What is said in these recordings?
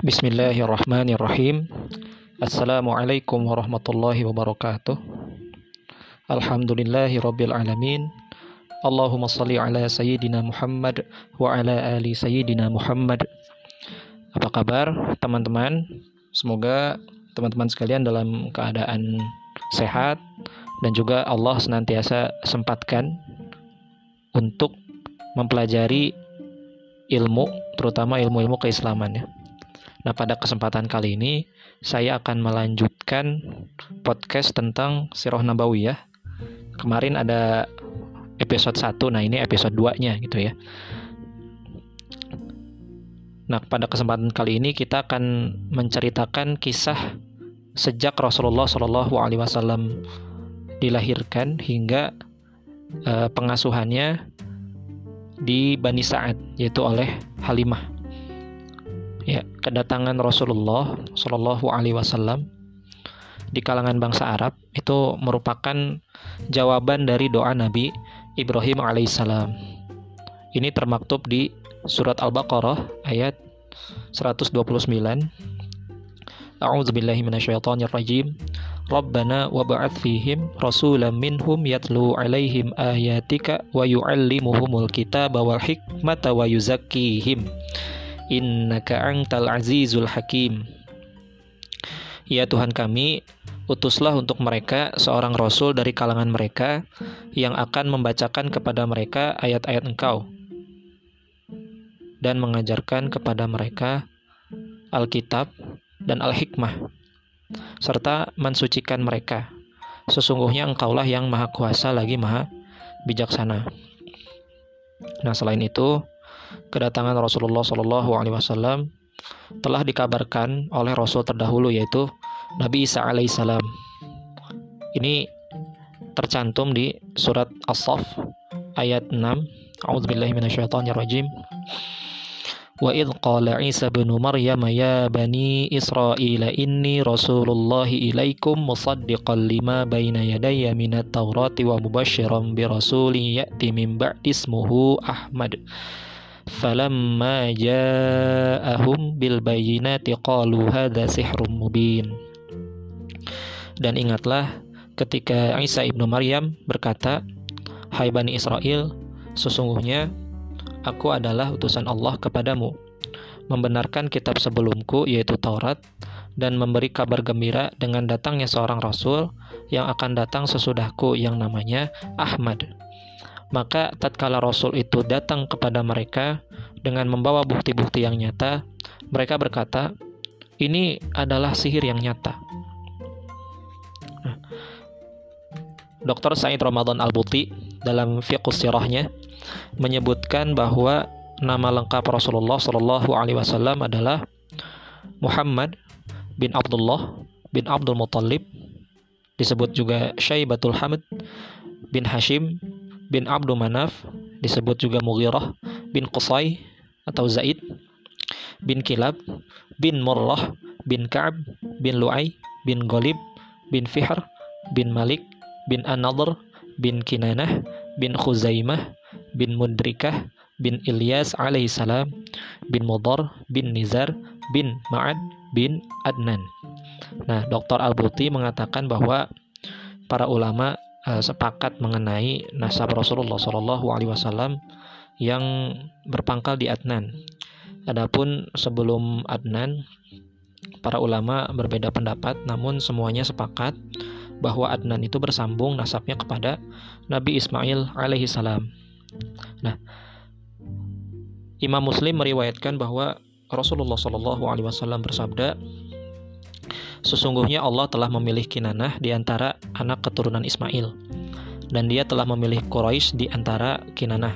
Bismillahirrahmanirrahim. Assalamualaikum warahmatullahi wabarakatuh. Alhamdulillahi rabbil alamin. Allahumma salli ala sayyidina Muhammad wa ala ali sayyidina Muhammad. Apa kabar teman-teman? Semoga teman-teman sekalian dalam keadaan sehat dan juga Allah senantiasa sempatkan untuk mempelajari ilmu, terutama ilmu-ilmu keislaman ya. Nah, pada kesempatan kali ini saya akan melanjutkan podcast tentang Sirah Nabawiyah. Kemarin ada episode 1, nah ini episode 2-nya gitu ya. Nah, pada kesempatan kali ini kita akan menceritakan kisah sejak Rasulullah Shallallahu alaihi wasallam dilahirkan hingga uh, pengasuhannya di Bani Sa'ad yaitu oleh Halimah ya kedatangan Rasulullah Shallallahu Alaihi Wasallam di kalangan bangsa Arab itu merupakan jawaban dari doa Nabi Ibrahim alaihissalam. Ini termaktub di surat Al-Baqarah ayat 129. A'udzu billahi minasyaitonir rajim. Rabbana wa ba'ath fihim rasulan minhum yatlu alaihim ayatika wa yu'allimuhumul kitaba wal hikmata wa yuzakkihim innaka antal azizul hakim. Ya Tuhan kami, utuslah untuk mereka seorang rasul dari kalangan mereka yang akan membacakan kepada mereka ayat-ayat Engkau dan mengajarkan kepada mereka Alkitab dan Al-Hikmah serta mensucikan mereka. Sesungguhnya Engkaulah yang Maha Kuasa lagi Maha Bijaksana. Nah, selain itu, kedatangan Rasulullah Shallallahu Alaihi Wasallam telah dikabarkan oleh Rasul terdahulu yaitu Nabi Isa alaihissalam. Ini tercantum di surat As-Saff ayat 6. A'udzubillahi. Wa idh qala Isa bin Maryam ya bani Israil inni rasulullahi ilaikum musaddiqan lima baina yadayya minat taurati wa mubashiran bi rasulin ya'ti min ba'di ismuhu Ahmad falamma ja'ahum bil bayyinati qalu hadza sihrun mubin. Dan ingatlah ketika Isa ibnu Maryam berkata Hai Bani Israel sesungguhnya aku adalah utusan Allah kepadamu membenarkan kitab sebelumku yaitu Taurat dan memberi kabar gembira dengan datangnya seorang rasul yang akan datang sesudahku yang namanya Ahmad maka tatkala Rasul itu datang kepada mereka dengan membawa bukti-bukti yang nyata, mereka berkata, "Ini adalah sihir yang nyata." Dr. Said Ramadan Al-Buti dalam fiqh sirahnya menyebutkan bahwa nama lengkap Rasulullah Shallallahu alaihi wasallam adalah Muhammad bin Abdullah bin Abdul Muttalib disebut juga Syaibatul Hamid bin Hashim bin Abdul Manaf disebut juga Mughirah bin Qusay atau Zaid bin Kilab bin Murrah bin Ka'ab bin Lu'ay bin Ghalib bin Fihr bin Malik bin An-Nadr bin Kinanah bin Khuzaimah bin Mudrikah bin Ilyas alaihissalam bin Mudar bin Nizar bin Ma'ad bin Adnan. Nah, Dr. Al-Buti mengatakan bahwa para ulama uh, sepakat mengenai nasab Rasulullah Shallallahu Alaihi Wasallam yang berpangkal di Adnan. Adapun sebelum Adnan, para ulama berbeda pendapat, namun semuanya sepakat bahwa Adnan itu bersambung nasabnya kepada Nabi Ismail alaihi salam. Nah, Imam Muslim meriwayatkan bahwa Rasulullah Shallallahu alaihi wasallam bersabda, Sesungguhnya Allah telah memilih Kinanah di antara anak keturunan Ismail, dan dia telah memilih Quraisy di antara Kinanah,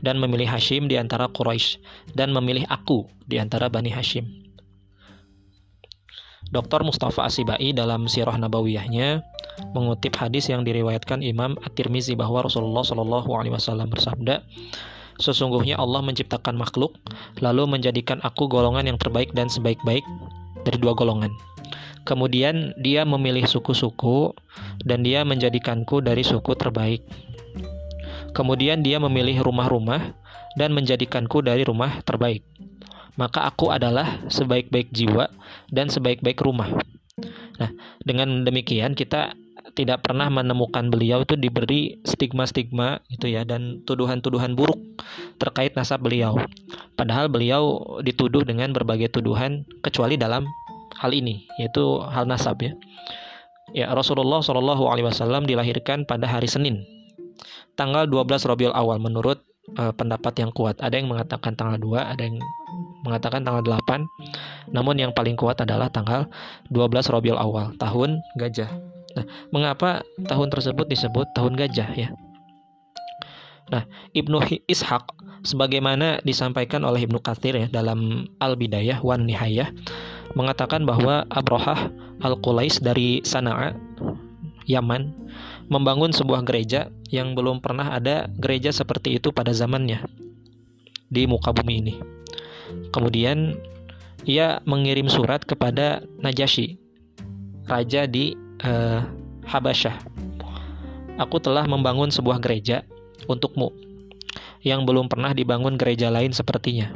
dan memilih Hashim di antara Quraisy, dan memilih aku di antara Bani Hashim. Dr. Mustafa Asibai dalam Sirah Nabawiyahnya mengutip hadis yang diriwayatkan Imam At-Tirmizi bahwa Rasulullah Shallallahu alaihi wasallam bersabda, Sesungguhnya Allah menciptakan makhluk, lalu menjadikan aku golongan yang terbaik dan sebaik-baik dari dua golongan. Kemudian dia memilih suku-suku dan dia menjadikanku dari suku terbaik. Kemudian dia memilih rumah-rumah dan menjadikanku dari rumah terbaik. maka aku adalah sebaik-baik jiwa dan sebaik-baik rumah. Nah, dengan demikian kita tidak pernah menemukan beliau itu diberi stigma-stigma gitu ya dan tuduhan-tuduhan buruk terkait nasab beliau. Padahal beliau dituduh dengan berbagai tuduhan kecuali dalam hal ini yaitu hal nasab ya. Ya Rasulullah Shallallahu Alaihi Wasallam dilahirkan pada hari Senin, tanggal 12 Rabiul Awal menurut uh, pendapat yang kuat. Ada yang mengatakan tanggal 2, ada yang mengatakan tanggal 8. Namun yang paling kuat adalah tanggal 12 Rabiul Awal, tahun gajah. Nah, mengapa tahun tersebut disebut tahun gajah ya? Nah, Ibnu Ishaq sebagaimana disampaikan oleh Ibnu Katsir ya dalam Al-Bidayah wan Nihayah mengatakan bahwa Abrahah Al-Qulais dari Sana'a Yaman membangun sebuah gereja yang belum pernah ada gereja seperti itu pada zamannya di muka bumi ini. Kemudian ia mengirim surat kepada Najasyi, raja di uh, Habasyah. Aku telah membangun sebuah gereja untukmu yang belum pernah dibangun gereja lain sepertinya.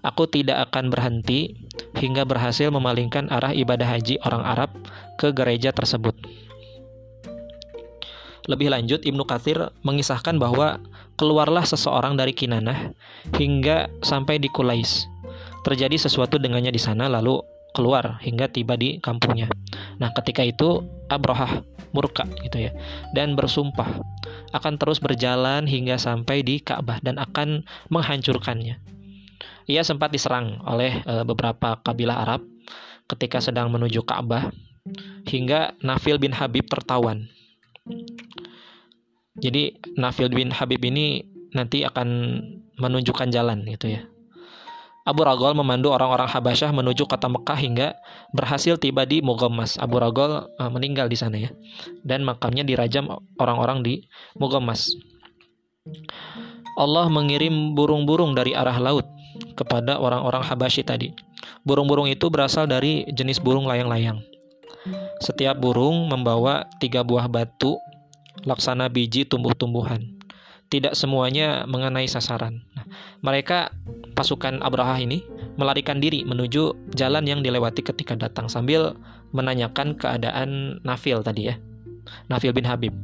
Aku tidak akan berhenti hingga berhasil memalingkan arah ibadah haji orang Arab ke gereja tersebut. Lebih lanjut, Ibnu Katsir mengisahkan bahwa keluarlah seseorang dari Kinanah hingga sampai di Kulais. Terjadi sesuatu dengannya di sana lalu keluar hingga tiba di kampungnya. Nah, ketika itu Abrahah murka gitu ya dan bersumpah akan terus berjalan hingga sampai di Ka'bah dan akan menghancurkannya. Ia sempat diserang oleh e, beberapa kabilah Arab ketika sedang menuju Ka'bah hingga Nafil bin Habib tertawan. Jadi Nafil bin Habib ini nanti akan menunjukkan jalan gitu ya. Abu Ragol memandu orang-orang Habasyah menuju kota Mekah hingga berhasil tiba di Mugammas. Abu Ragol uh, meninggal di sana ya. Dan makamnya dirajam orang-orang di Mugammas. Allah mengirim burung-burung dari arah laut kepada orang-orang Habasyi tadi. Burung-burung itu berasal dari jenis burung layang-layang. Setiap burung membawa tiga buah batu laksana biji tumbuh-tumbuhan tidak semuanya mengenai sasaran. Nah, mereka pasukan Abraha ini melarikan diri menuju jalan yang dilewati ketika datang sambil menanyakan keadaan Nafil tadi ya. Nafil bin Habib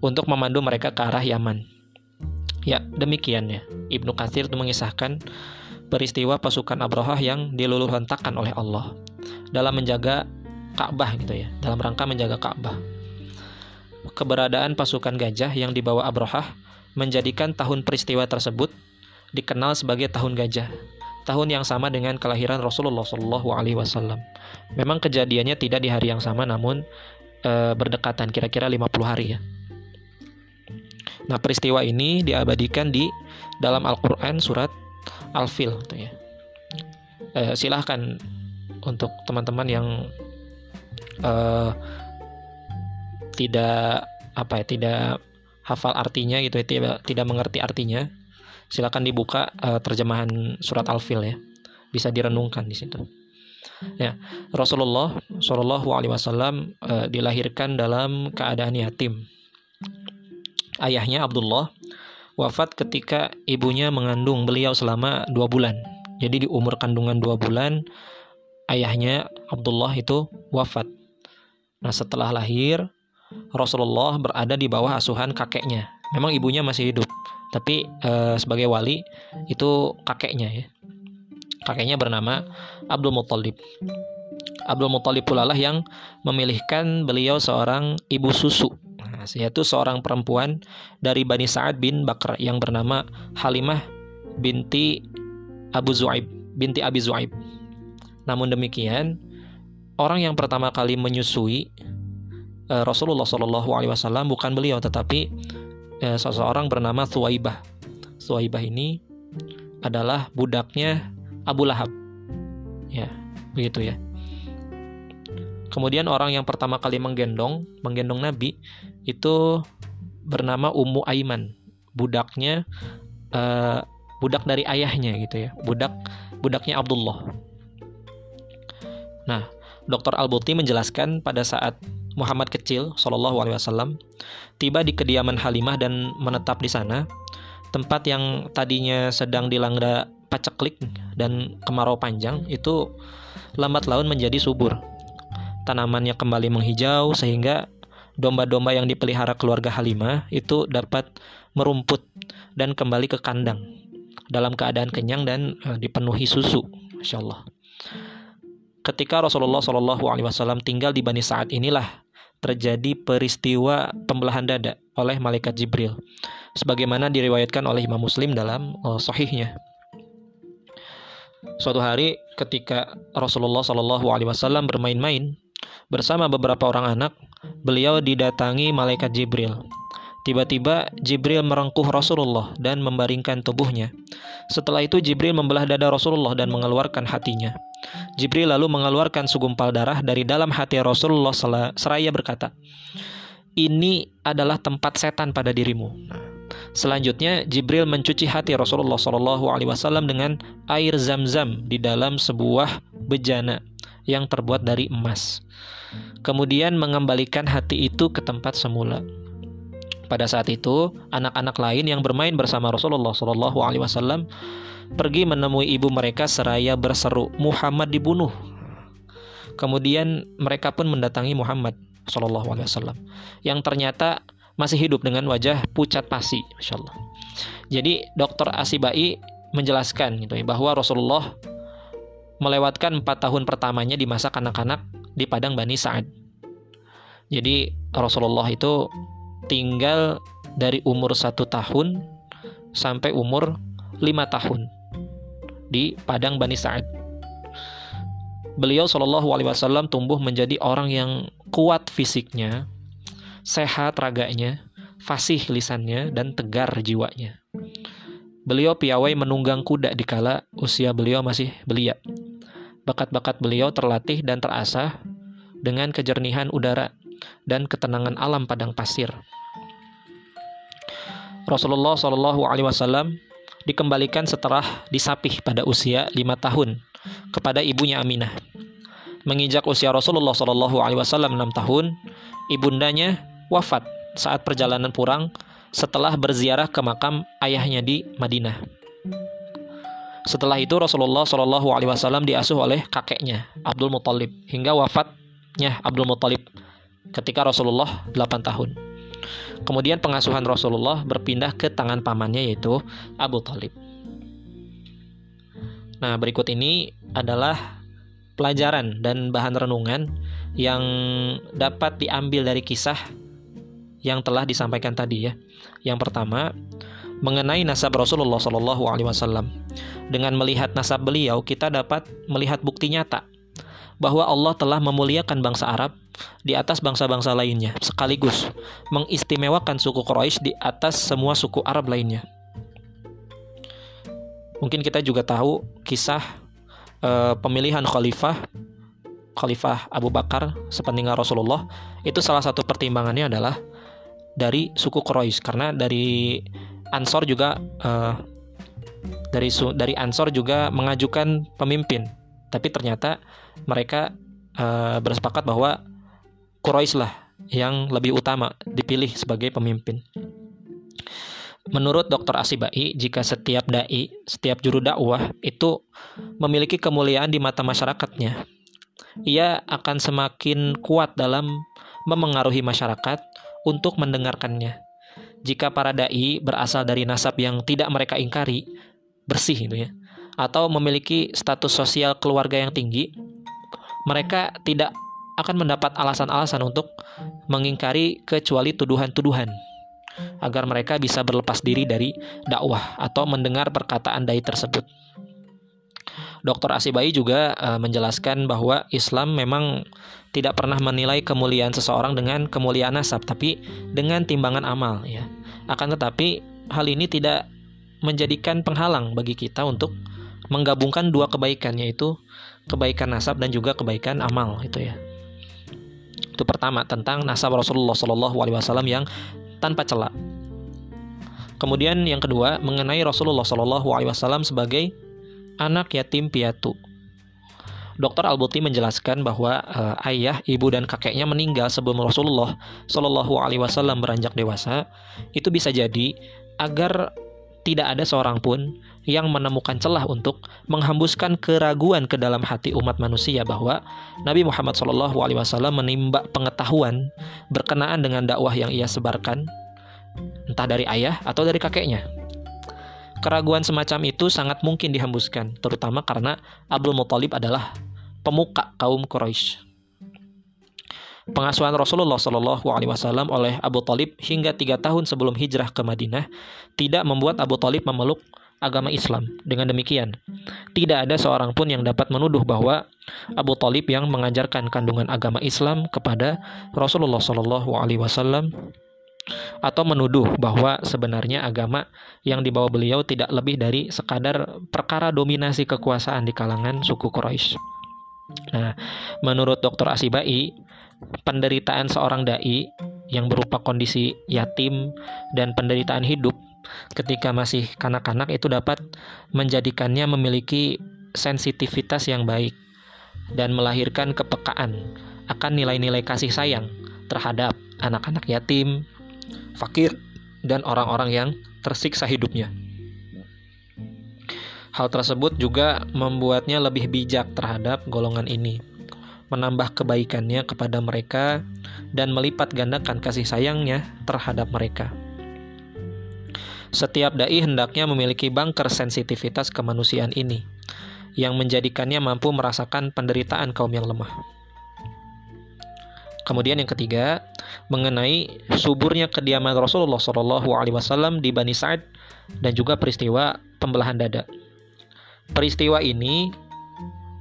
untuk memandu mereka ke arah Yaman. Ya, demikian ya. Ibnu Katsir itu mengisahkan peristiwa pasukan Abraha yang diluluh hentakan oleh Allah dalam menjaga Ka'bah gitu ya, dalam rangka menjaga Ka'bah. Keberadaan pasukan gajah yang dibawa Abraha menjadikan tahun peristiwa tersebut dikenal sebagai tahun gajah, tahun yang sama dengan kelahiran Rasulullah Shallallahu Alaihi Wasallam. Memang kejadiannya tidak di hari yang sama, namun e, berdekatan, kira-kira 50 hari ya. Nah peristiwa ini diabadikan di dalam Al-Quran surat Al-Fil, gitu ya. E, silahkan untuk teman-teman yang e, tidak apa ya tidak hafal artinya gitu ya tidak tidak mengerti artinya silakan dibuka uh, terjemahan surat al-fil ya. Bisa direnungkan di situ. Ya Rasulullah Shallallahu Alaihi Wasallam uh, dilahirkan dalam keadaan yatim ayahnya Abdullah wafat ketika ibunya mengandung beliau selama dua bulan jadi di umur kandungan dua bulan ayahnya Abdullah itu wafat nah setelah lahir Rasulullah berada di bawah asuhan kakeknya. Memang ibunya masih hidup, tapi e, sebagai wali itu kakeknya ya. Kakeknya bernama Abdul Muthalib. Abdul Muthalib pula lah yang memilihkan beliau seorang ibu susu, yaitu seorang perempuan dari Bani Sa'ad bin Bakr yang bernama Halimah binti Abu Zu'aib, binti Abi Zu'aib. Namun demikian, orang yang pertama kali menyusui Eh, Rasulullah Wasallam bukan beliau tetapi uh, seseorang bernama Thuwaibah. Thuwaibah ini adalah budaknya Abu Lahab. Ya, begitu ya. Kemudian orang yang pertama kali menggendong, menggendong Nabi itu bernama Ummu Aiman, budaknya uh, budak dari ayahnya gitu ya, budak budaknya Abdullah. Nah, Dr. Al-Buti menjelaskan pada saat Muhammad kecil Shallallahu Alaihi Wasallam tiba di kediaman Halimah dan menetap di sana, tempat yang tadinya sedang dilanda paceklik dan kemarau panjang itu lambat laun menjadi subur. Tanamannya kembali menghijau sehingga domba-domba yang dipelihara keluarga Halimah itu dapat merumput dan kembali ke kandang dalam keadaan kenyang dan uh, dipenuhi susu, Masya Allah. Ketika Rasulullah Shallallahu Alaihi Wasallam tinggal di Bani Saad inilah terjadi peristiwa pembelahan dada oleh malaikat Jibril, sebagaimana diriwayatkan oleh Imam Muslim dalam uh, Sahihnya. Suatu hari ketika Rasulullah Shallallahu Alaihi Wasallam bermain-main bersama beberapa orang anak, beliau didatangi malaikat Jibril. Tiba-tiba Jibril merengkuh Rasulullah dan membaringkan tubuhnya. Setelah itu Jibril membelah dada Rasulullah dan mengeluarkan hatinya. Jibril lalu mengeluarkan segumpal darah dari dalam hati Rasulullah seraya berkata, "Ini adalah tempat setan pada dirimu." Selanjutnya Jibril mencuci hati Rasulullah Wasallam dengan air zam-zam di dalam sebuah bejana yang terbuat dari emas. Kemudian mengembalikan hati itu ke tempat semula. Pada saat itu, anak-anak lain yang bermain bersama Rasulullah Shallallahu Alaihi Wasallam pergi menemui ibu mereka seraya berseru, Muhammad dibunuh. Kemudian mereka pun mendatangi Muhammad Shallallahu Alaihi Wasallam, yang ternyata masih hidup dengan wajah pucat pasi, Masya Allah. Jadi dokter Asibai menjelaskan gitu ya, bahwa Rasulullah melewatkan empat tahun pertamanya di masa kanak-kanak di padang Bani Sa'ad. Jadi Rasulullah itu tinggal dari umur satu tahun sampai umur lima tahun di padang Bani Sa'ad. Beliau Shallallahu Alaihi Wasallam tumbuh menjadi orang yang kuat fisiknya, sehat raganya, fasih lisannya, dan tegar jiwanya. Beliau piawai menunggang kuda di kala usia beliau masih belia. Bakat-bakat beliau terlatih dan terasah dengan kejernihan udara dan ketenangan alam padang pasir. Rasulullah Shallallahu Alaihi Wasallam dikembalikan setelah disapih pada usia lima tahun kepada ibunya Aminah. Menginjak usia Rasulullah Shallallahu Alaihi Wasallam enam tahun, ibundanya wafat saat perjalanan pulang setelah berziarah ke makam ayahnya di Madinah. Setelah itu Rasulullah Shallallahu Alaihi Wasallam diasuh oleh kakeknya Abdul Muthalib hingga wafatnya Abdul Muthalib ketika Rasulullah 8 tahun. Kemudian pengasuhan Rasulullah berpindah ke tangan pamannya yaitu Abu Talib. Nah, berikut ini adalah pelajaran dan bahan renungan yang dapat diambil dari kisah yang telah disampaikan tadi ya. Yang pertama, mengenai nasab Rasulullah Shallallahu alaihi wasallam. Dengan melihat nasab beliau, kita dapat melihat bukti nyata bahwa Allah telah memuliakan bangsa Arab di atas bangsa-bangsa lainnya, sekaligus mengistimewakan suku Quraisy di atas semua suku Arab lainnya. Mungkin kita juga tahu kisah uh, pemilihan khalifah Khalifah Abu Bakar sepeninggal Rasulullah itu salah satu pertimbangannya adalah dari suku Quraisy karena dari Ansor juga uh, dari dari Ansor juga mengajukan pemimpin tapi ternyata mereka uh, bersepakat bahwa Quraisy lah yang lebih utama dipilih sebagai pemimpin. Menurut Dr. Asibai, jika setiap dai, setiap juru dakwah itu memiliki kemuliaan di mata masyarakatnya, ia akan semakin kuat dalam memengaruhi masyarakat untuk mendengarkannya. Jika para dai berasal dari nasab yang tidak mereka ingkari, bersih itu ya, atau memiliki status sosial keluarga yang tinggi, mereka tidak akan mendapat alasan-alasan untuk mengingkari kecuali tuduhan-tuduhan agar mereka bisa berlepas diri dari dakwah atau mendengar perkataan dai tersebut. Dr. Asibai juga uh, menjelaskan bahwa Islam memang tidak pernah menilai kemuliaan seseorang dengan kemuliaan nasab, tapi dengan timbangan amal ya. Akan tetapi hal ini tidak menjadikan penghalang bagi kita untuk menggabungkan dua kebaikan yaitu kebaikan nasab dan juga kebaikan amal itu ya. Itu pertama tentang nasab Rasulullah Shallallahu Alaihi Wasallam yang tanpa celah. Kemudian yang kedua mengenai Rasulullah Shallallahu Alaihi Wasallam sebagai anak yatim piatu. Dokter Al-Buti menjelaskan bahwa uh, ayah, ibu dan kakeknya meninggal sebelum Rasulullah Shallallahu Alaihi Wasallam beranjak dewasa. Itu bisa jadi agar tidak ada seorang pun yang menemukan celah untuk menghembuskan keraguan ke dalam hati umat manusia bahwa Nabi Muhammad SAW menimba pengetahuan berkenaan dengan dakwah yang ia sebarkan, entah dari ayah atau dari kakeknya. Keraguan semacam itu sangat mungkin dihembuskan, terutama karena Abdul Muthalib adalah pemuka kaum Quraisy. Pengasuhan Rasulullah Shallallahu Alaihi Wasallam oleh Abu Talib hingga tiga tahun sebelum hijrah ke Madinah tidak membuat Abu Talib memeluk agama Islam. Dengan demikian, tidak ada seorang pun yang dapat menuduh bahwa Abu Talib yang mengajarkan kandungan agama Islam kepada Rasulullah Shallallahu Alaihi Wasallam atau menuduh bahwa sebenarnya agama yang dibawa beliau tidak lebih dari sekadar perkara dominasi kekuasaan di kalangan suku Quraisy. Nah, menurut Dr. Asibai, penderitaan seorang dai yang berupa kondisi yatim dan penderitaan hidup ketika masih kanak-kanak itu dapat menjadikannya memiliki sensitivitas yang baik dan melahirkan kepekaan akan nilai-nilai kasih sayang terhadap anak-anak yatim, fakir, dan orang-orang yang tersiksa hidupnya. Hal tersebut juga membuatnya lebih bijak terhadap golongan ini menambah kebaikannya kepada mereka, dan melipat gandakan kasih sayangnya terhadap mereka. Setiap dai hendaknya memiliki bangker sensitivitas kemanusiaan ini, yang menjadikannya mampu merasakan penderitaan kaum yang lemah. Kemudian yang ketiga, mengenai suburnya kediaman Rasulullah SAW di Bani Sa'id dan juga peristiwa pembelahan dada. Peristiwa ini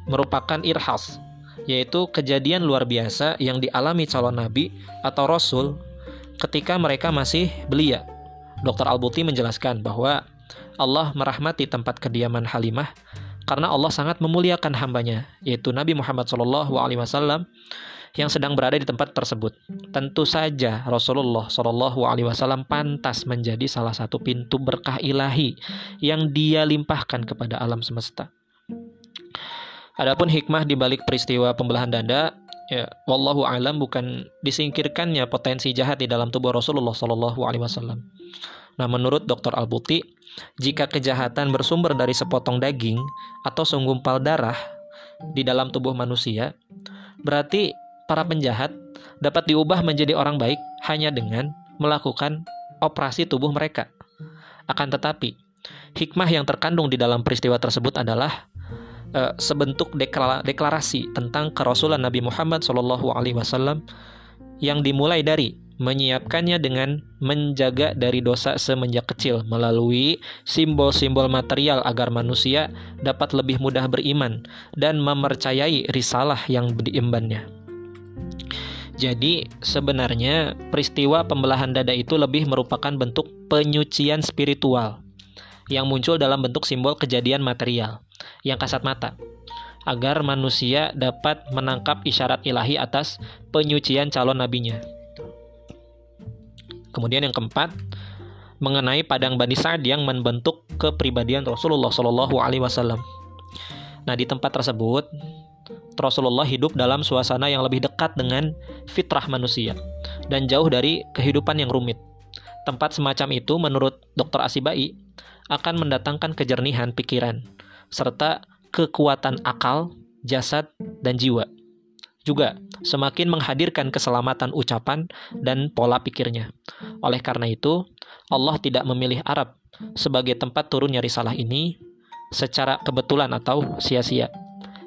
merupakan irhas yaitu kejadian luar biasa yang dialami calon nabi atau rasul ketika mereka masih belia. Dr. Al-Buti menjelaskan bahwa Allah merahmati tempat kediaman Halimah karena Allah sangat memuliakan hambanya, yaitu Nabi Muhammad SAW yang sedang berada di tempat tersebut. Tentu saja Rasulullah SAW pantas menjadi salah satu pintu berkah ilahi yang dia limpahkan kepada alam semesta. Adapun hikmah di balik peristiwa pembelahan dada, ya wallahu alam bukan disingkirkannya potensi jahat di dalam tubuh Rasulullah Shallallahu alaihi wasallam. Nah, menurut Dr. Al-Buti, jika kejahatan bersumber dari sepotong daging atau senggumpal darah di dalam tubuh manusia, berarti para penjahat dapat diubah menjadi orang baik hanya dengan melakukan operasi tubuh mereka. Akan tetapi, hikmah yang terkandung di dalam peristiwa tersebut adalah uh, sebentuk deklarasi tentang kerasulan Nabi Muhammad Wasallam yang dimulai dari menyiapkannya dengan menjaga dari dosa semenjak kecil melalui simbol-simbol material agar manusia dapat lebih mudah beriman dan mempercayai risalah yang diembannya. Jadi sebenarnya peristiwa pembelahan dada itu lebih merupakan bentuk penyucian spiritual yang muncul dalam bentuk simbol kejadian material yang kasat mata agar manusia dapat menangkap isyarat ilahi atas penyucian calon nabinya. Kemudian yang keempat, mengenai padang Bani Sa'ad yang membentuk kepribadian Rasulullah Shallallahu Alaihi Wasallam. Nah di tempat tersebut Rasulullah hidup dalam suasana yang lebih dekat dengan fitrah manusia dan jauh dari kehidupan yang rumit. Tempat semacam itu menurut Dr. Asibai akan mendatangkan kejernihan pikiran serta kekuatan akal, jasad, dan jiwa. Juga semakin menghadirkan keselamatan ucapan dan pola pikirnya. Oleh karena itu, Allah tidak memilih Arab sebagai tempat turunnya risalah ini secara kebetulan atau sia-sia.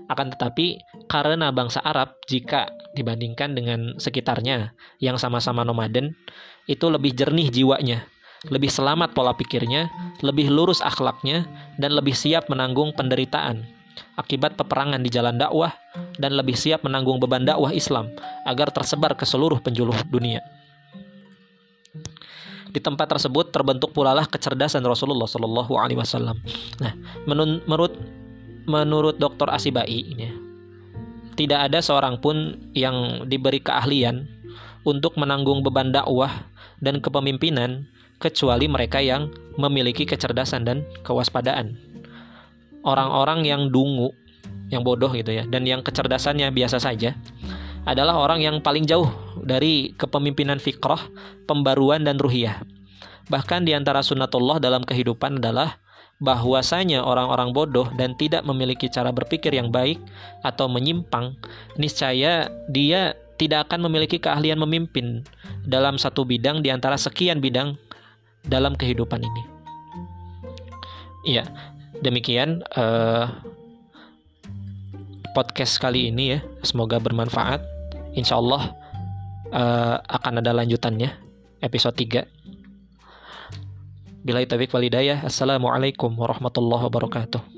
Akan tetapi, karena bangsa Arab jika dibandingkan dengan sekitarnya yang sama-sama nomaden, itu lebih jernih jiwanya lebih selamat pola pikirnya, lebih lurus akhlaknya, dan lebih siap menanggung penderitaan akibat peperangan di jalan dakwah dan lebih siap menanggung beban dakwah Islam agar tersebar ke seluruh penjuru dunia. Di tempat tersebut terbentuk pula lah kecerdasan Rasulullah Shallallahu Alaihi Wasallam. Nah, menurut menurut Dr. Asibai ini, tidak ada seorang pun yang diberi keahlian untuk menanggung beban dakwah dan kepemimpinan kecuali mereka yang memiliki kecerdasan dan kewaspadaan. Orang-orang yang dungu, yang bodoh gitu ya, dan yang kecerdasannya biasa saja adalah orang yang paling jauh dari kepemimpinan fikrah, pembaruan dan ruhiyah. Bahkan di antara sunnatullah dalam kehidupan adalah bahwasanya orang-orang bodoh dan tidak memiliki cara berpikir yang baik atau menyimpang, niscaya dia tidak akan memiliki keahlian memimpin dalam satu bidang di antara sekian bidang dalam kehidupan ini. Iya, demikian uh, podcast kali ini ya. Semoga bermanfaat. Insya Allah uh, akan ada lanjutannya episode 3. Bila taufiq walidayah. Assalamualaikum warahmatullahi wabarakatuh.